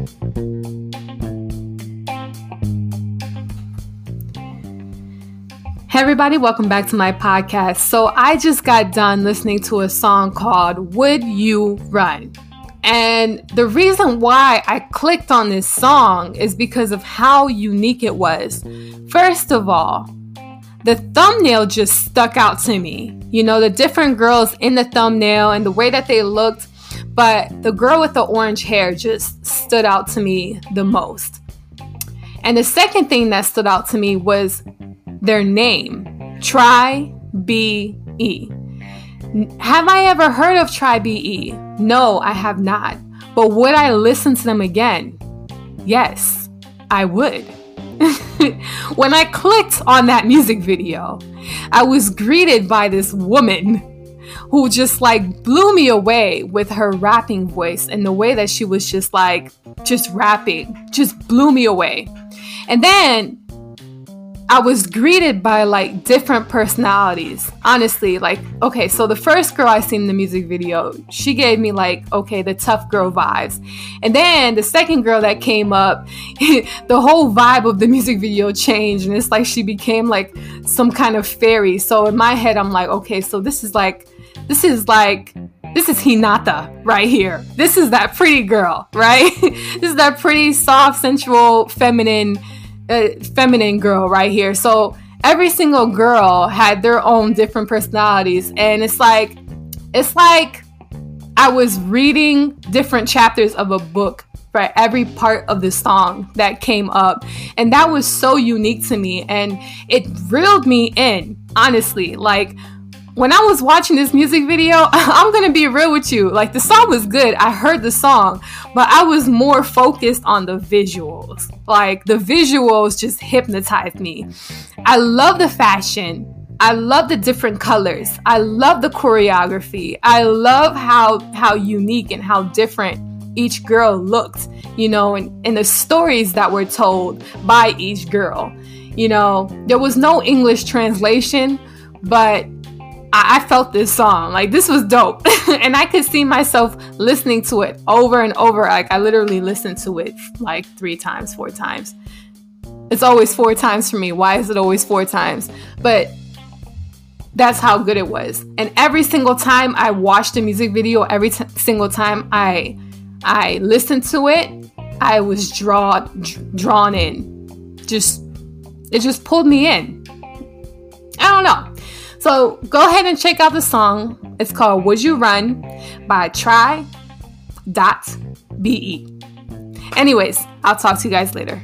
Hey, everybody, welcome back to my podcast. So, I just got done listening to a song called Would You Run? And the reason why I clicked on this song is because of how unique it was. First of all, the thumbnail just stuck out to me. You know, the different girls in the thumbnail and the way that they looked, but the girl with the orange hair just stood out to me the most. And the second thing that stood out to me was their name, Try B E. Have I ever heard of Try BE? No, I have not. But would I listen to them again? Yes, I would. when I clicked on that music video, I was greeted by this woman who just like blew me away with her rapping voice and the way that she was just like, just rapping, just blew me away. And then I was greeted by like different personalities. Honestly, like, okay, so the first girl I seen in the music video, she gave me like, okay, the tough girl vibes. And then the second girl that came up, the whole vibe of the music video changed. And it's like she became like some kind of fairy. So in my head, I'm like, okay, so this is like, this is like, this is Hinata right here. This is that pretty girl, right? this is that pretty, soft, sensual, feminine a feminine girl right here. So every single girl had their own different personalities, and it's like it's like I was reading different chapters of a book for every part of the song that came up. And that was so unique to me and it reeled me in, honestly. Like when I was watching this music video, I'm gonna be real with you. Like the song was good. I heard the song, but I was more focused on the visuals. Like the visuals just hypnotized me. I love the fashion. I love the different colors. I love the choreography. I love how how unique and how different each girl looked, you know, and, and the stories that were told by each girl. You know, there was no English translation, but I, I felt this song. Like this was dope. and I could see myself listening to it over and over. Like I literally listened to it like three times, four times. It's always four times for me. Why is it always four times? But that's how good it was. And every single time I watched the music video, every t- single time I I listened to it, I was drawn drawn in. Just it just pulled me in. I don't know. So go ahead and check out the song. It's called Would You Run by TRI.BE. Anyways, I'll talk to you guys later.